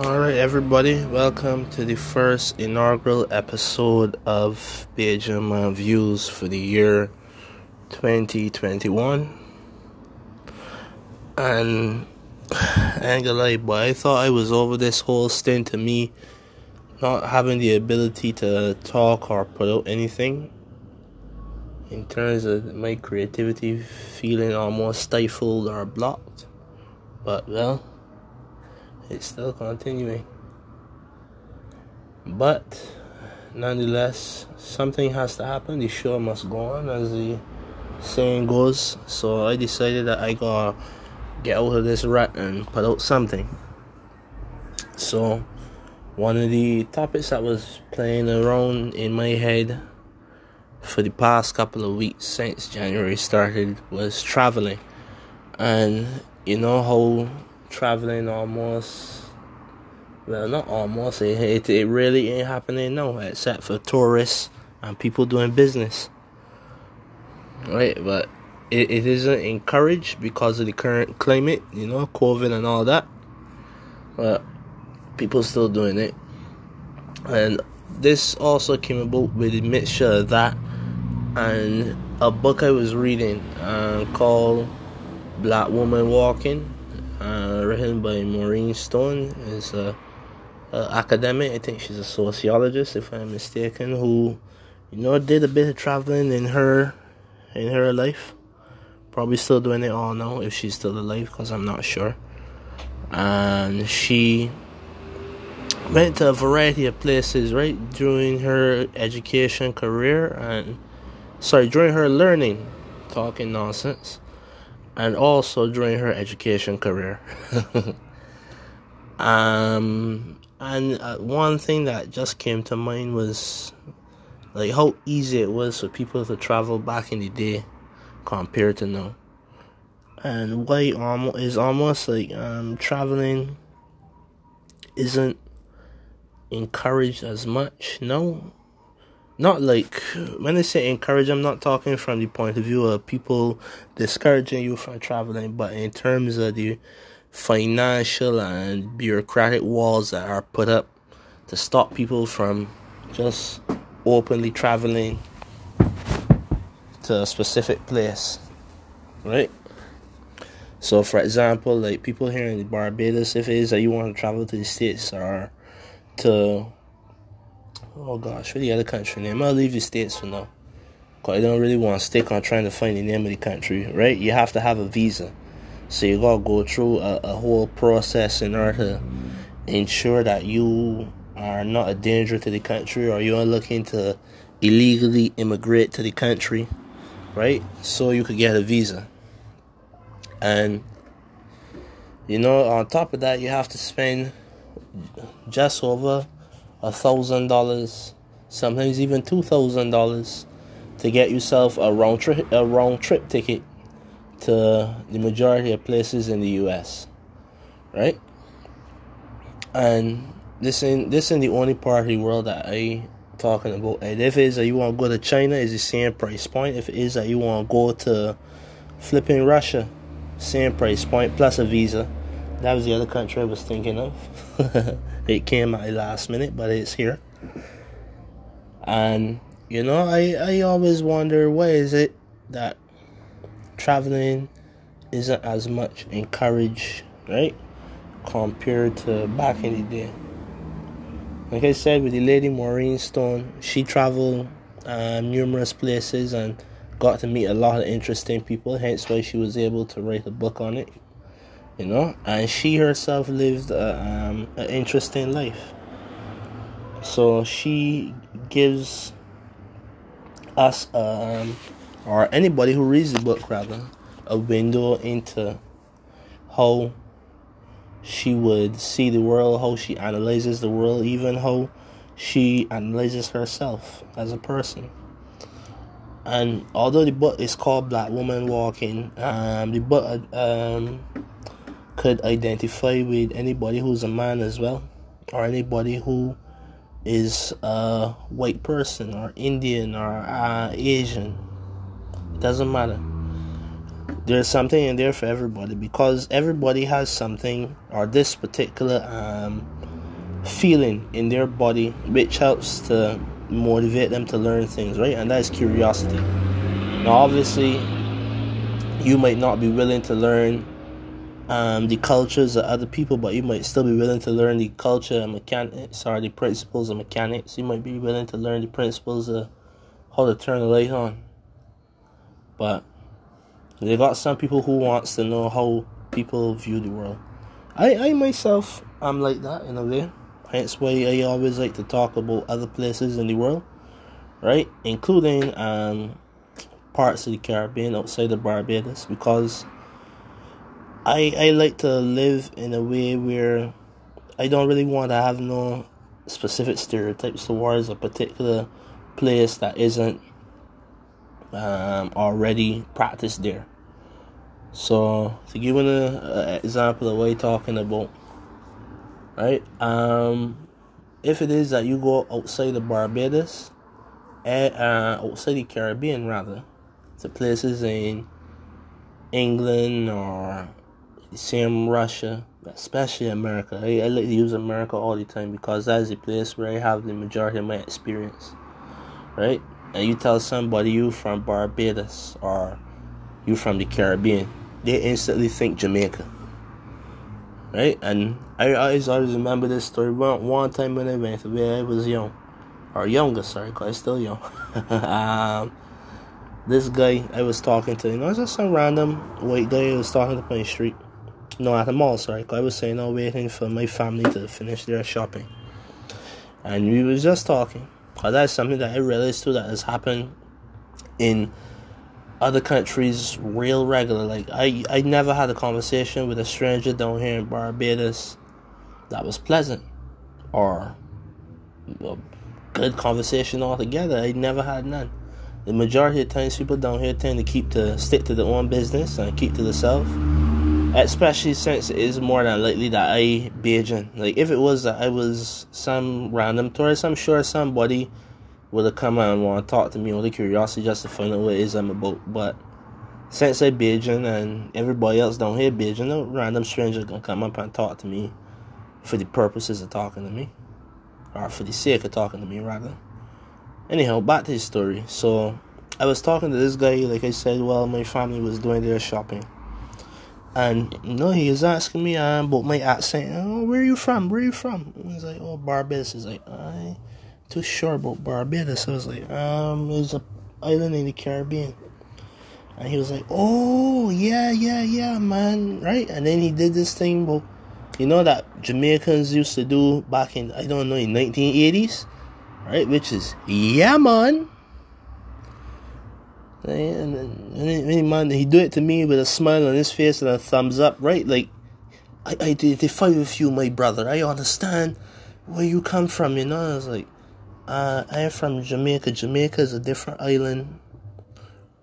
Alright, everybody, welcome to the first inaugural episode of Benjamin Views for the year 2021. And I ain't gonna lie, but I thought I was over this whole stint to me not having the ability to talk or put out anything in terms of my creativity feeling almost stifled or blocked. But well, it's still continuing. But nonetheless, something has to happen. The show must go on, as the saying goes. So I decided that I gotta get out of this rut and put out something. So, one of the topics that was playing around in my head for the past couple of weeks since January started was traveling. And you know how traveling almost well not almost it, it, it really ain't happening now except for tourists and people doing business. Right but it, it isn't encouraged because of the current climate you know covid and all that. But people still doing it. And this also came about with a mixture of that and a book i was reading uh, called black woman walking uh, written by Maureen Stone. is a, a, academic. I think she's a sociologist, if I'm mistaken, who you know did a bit of traveling in her in her life. Probably still doing it all now if she's still alive, because I'm not sure. And she went to a variety of places right during her education career and sorry during her learning talking nonsense and also during her education career. um, and uh, one thing that just came to mind was like how easy it was for people to travel back in the day compared to now. And why almost is almost like um, traveling isn't encouraged as much. No, not like when I say encourage, I'm not talking from the point of view of people discouraging you from traveling, but in terms of the financial and bureaucratic walls that are put up to stop people from just openly traveling to a specific place, right? So, for example, like people here in Barbados, if it is that you want to travel to the States or to oh gosh, the other country name? I'll leave the states for now. Cause I don't really want to stick on trying to find the name of the country, right? You have to have a visa. So you gotta go through a, a whole process in order to ensure that you are not a danger to the country or you're looking to illegally immigrate to the country, right? So you could get a visa. And you know, on top of that, you have to spend just over a thousand dollars, sometimes even two thousand dollars, to get yourself a round trip a round trip ticket to the majority of places in the U.S. Right, and this in this in the only part of the world that I talking about. And if it is that you want to go to China, is the same price point. If it is that you want to go to flipping Russia, same price point plus a visa. That was the other country I was thinking of. it came at the last minute, but it's here. And you know, I I always wonder why is it that traveling isn't as much encouraged, right? Compared to back in the day. Like I said, with the lady Maureen Stone, she traveled um, numerous places and got to meet a lot of interesting people. Hence, why she was able to write a book on it you know, and she herself lived a, um, an interesting life. So she gives us, um, or anybody who reads the book, rather, a window into how she would see the world, how she analyzes the world, even how she analyzes herself as a person. And although the book is called Black Woman Walking, um, the book um, could identify with anybody who's a man as well, or anybody who is a white person, or Indian, or uh, Asian. Doesn't matter. there's something in there for everybody because everybody has something or this particular um, feeling in their body which helps to motivate them to learn things, right? And that is curiosity. Now, obviously, you might not be willing to learn um, the cultures of other people, but you might still be willing to learn the culture and mechanics or the principles of mechanics. You might be willing to learn the principles of how to turn the light on. But they got some people who wants to know how people view the world. I, I myself, I'm like that in a way. Hence why I always like to talk about other places in the world, right? Including um, parts of the Caribbean outside of Barbados because I I like to live in a way where I don't really want to have no specific stereotypes towards a particular place that isn't um, already practiced there. So to give an uh, example of what you're talking about, right? Um, if it is that you go outside of Barbados, and, uh, outside the Caribbean rather, to places in England or same Russia, especially America. I, I like to use America all the time because that's the place where I have the majority of my experience, right? And you tell somebody you from Barbados or you from the Caribbean, they instantly think Jamaica. Right? And I always always remember this story. One, one time when I went where I was young. Or younger, sorry, because I'm still young. um, this guy I was talking to, you know, just some random white guy I was talking to my street. No, at the mall, sorry. I was saying, I'm waiting for my family to finish their shopping. And we was just talking. Cause that's something that I realized too that has happened in other countries real regular. Like I, I never had a conversation with a stranger down here in Barbados that was pleasant or a good conversation altogether. I never had none. The majority of times people down here tend to keep to stick to their own business and keep to themselves. Especially since it is more than likely that I Bajan. Like if it was that I was some random tourist, I'm sure somebody would have come and want to talk to me out of curiosity just to find out what it is I'm about. But since I Bajan and everybody else down here Bajan, no random stranger gonna come up and talk to me for the purposes of talking to me. Or for the sake of talking to me rather. Anyhow, back to the story. So I was talking to this guy, like I said, while my family was doing their shopping. And you know, he was asking me uh, about my accent. Oh, where are you from? Where are you from? He's like, oh, Barbados. He's like, I too sure about Barbados. I was like, um, it's a island in the Caribbean. And he was like, oh, yeah, yeah, yeah, man, right? And then he did this thing about, you know, that Jamaicans used to do back in, I don't know, in 1980s, right? Which is, yeah, man. And, and, and man, he do it to me with a smile on his face and a thumbs up, right? Like, I, I identify with you, my brother. I understand where you come from, you know? I was like, uh, I am from Jamaica. Jamaica is a different island,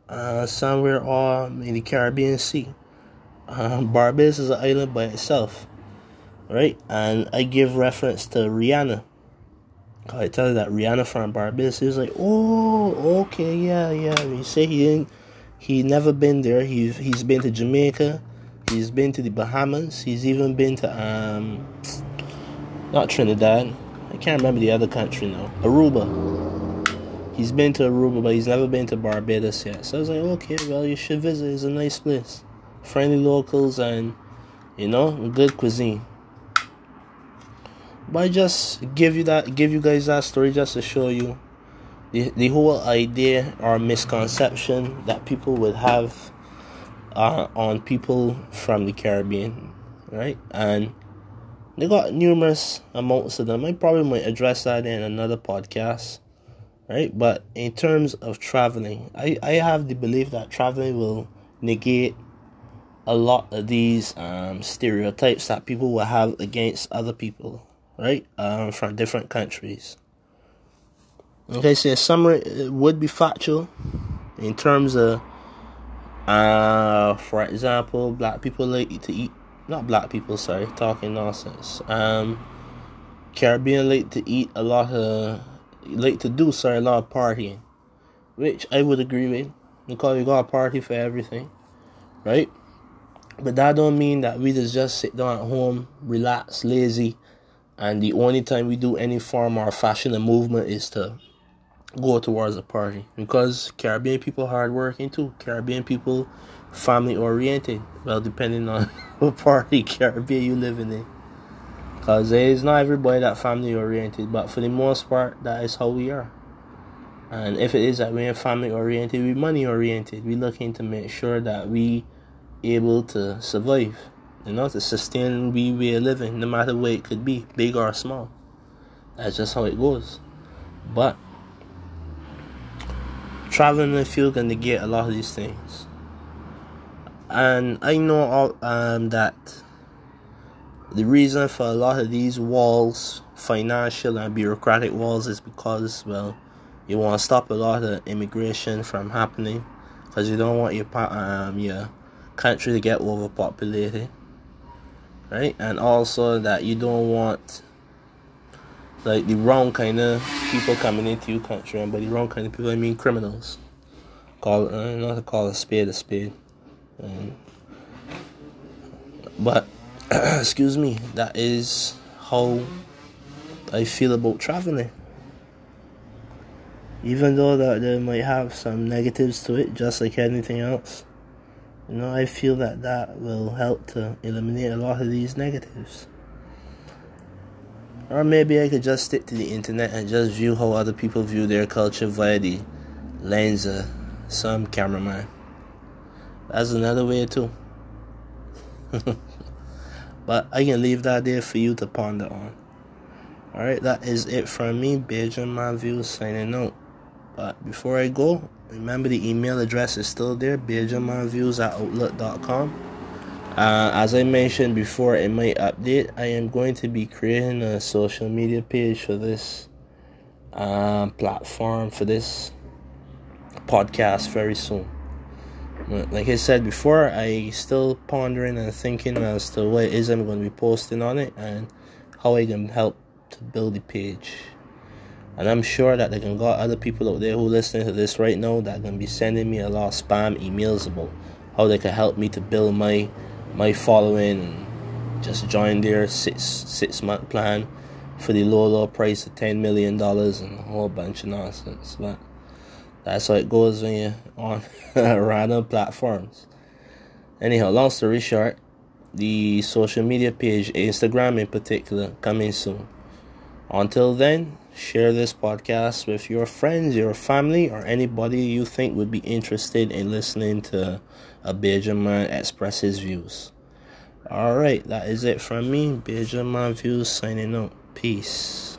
uh, somewhere all in the Caribbean Sea. Uh, Barbados is an island by itself, right? And I give reference to Rihanna. I tell you that Rihanna from Barbados. He was like, "Oh, okay, yeah, yeah." He say he didn't, he never been there. He's he's been to Jamaica, he's been to the Bahamas, he's even been to um, not Trinidad. I can't remember the other country now. Aruba. He's been to Aruba, but he's never been to Barbados yet. So I was like, okay, well, you should visit. It's a nice place. Friendly locals and, you know, good cuisine. But I just give you that, give you guys that story just to show you the, the whole idea or misconception that people would have uh, on people from the Caribbean, right? And they got numerous amounts of them. I probably might address that in another podcast, right? But in terms of traveling, I, I have the belief that traveling will negate a lot of these um, stereotypes that people will have against other people, right? Um, from different countries. Okay, so a summary would be factual in terms of, uh, for example, black people like to eat not black people, sorry, talking nonsense. Um, Caribbean like to eat a lot of, like to do, sorry, a lot of partying, which I would agree with because we got a party for everything, right? But that don't mean that we just just sit down at home, relax, lazy, and the only time we do any form or fashion and movement is to go towards a party. Because Caribbean people hardworking too. Caribbean people family oriented. Well, depending on what party Caribbean you living in. Cause it's not everybody that family oriented, but for the most part, that is how we are. And if it is that we're family oriented, we money oriented. We looking to make sure that we able to survive, you know, to sustain we of living, no matter what it could be, big or small. That's just how it goes. But traveling in the field can negate a lot of these things. And I know all, um, that the reason for a lot of these walls, financial and bureaucratic walls, is because, well, you want to stop a lot of immigration from happening because you don't want your um, your country to get overpopulated, right? And also that you don't want like the wrong kind of people coming into your country, and by the wrong kind of people I mean criminals. Call uh, not to call a spade a spade, but excuse me, that is how I feel about traveling even though that they might have some negatives to it, just like anything else. You know, I feel that that will help to eliminate a lot of these negatives. Or maybe I could just stick to the internet and just view how other people view their culture via the lens of some cameraman. That's another way too. but I can leave that there for you to ponder on. Alright, that is it from me, Benjamin Views signing out. But before I go, remember the email address is still there, BenjaminViews at outlook.com. Uh, as I mentioned before in my update, I am going to be creating a social media page for this uh, platform, for this podcast very soon. Like I said before, I still pondering and thinking as to what is I'm going to be posting on it and how I can help to build the page. And I'm sure that they can got other people out there who listening to this right now that can be sending me a lot of spam emails about how they can help me to build my my following and just join their six six month plan for the low low price of ten million dollars and a whole bunch of nonsense. But that's how it goes when you're on random platforms. Anyhow, long story short, the social media page, Instagram in particular, coming soon. Until then, share this podcast with your friends, your family, or anybody you think would be interested in listening to a Benjamin express his views. Alright, that is it from me. Benjamin Views signing out. Peace.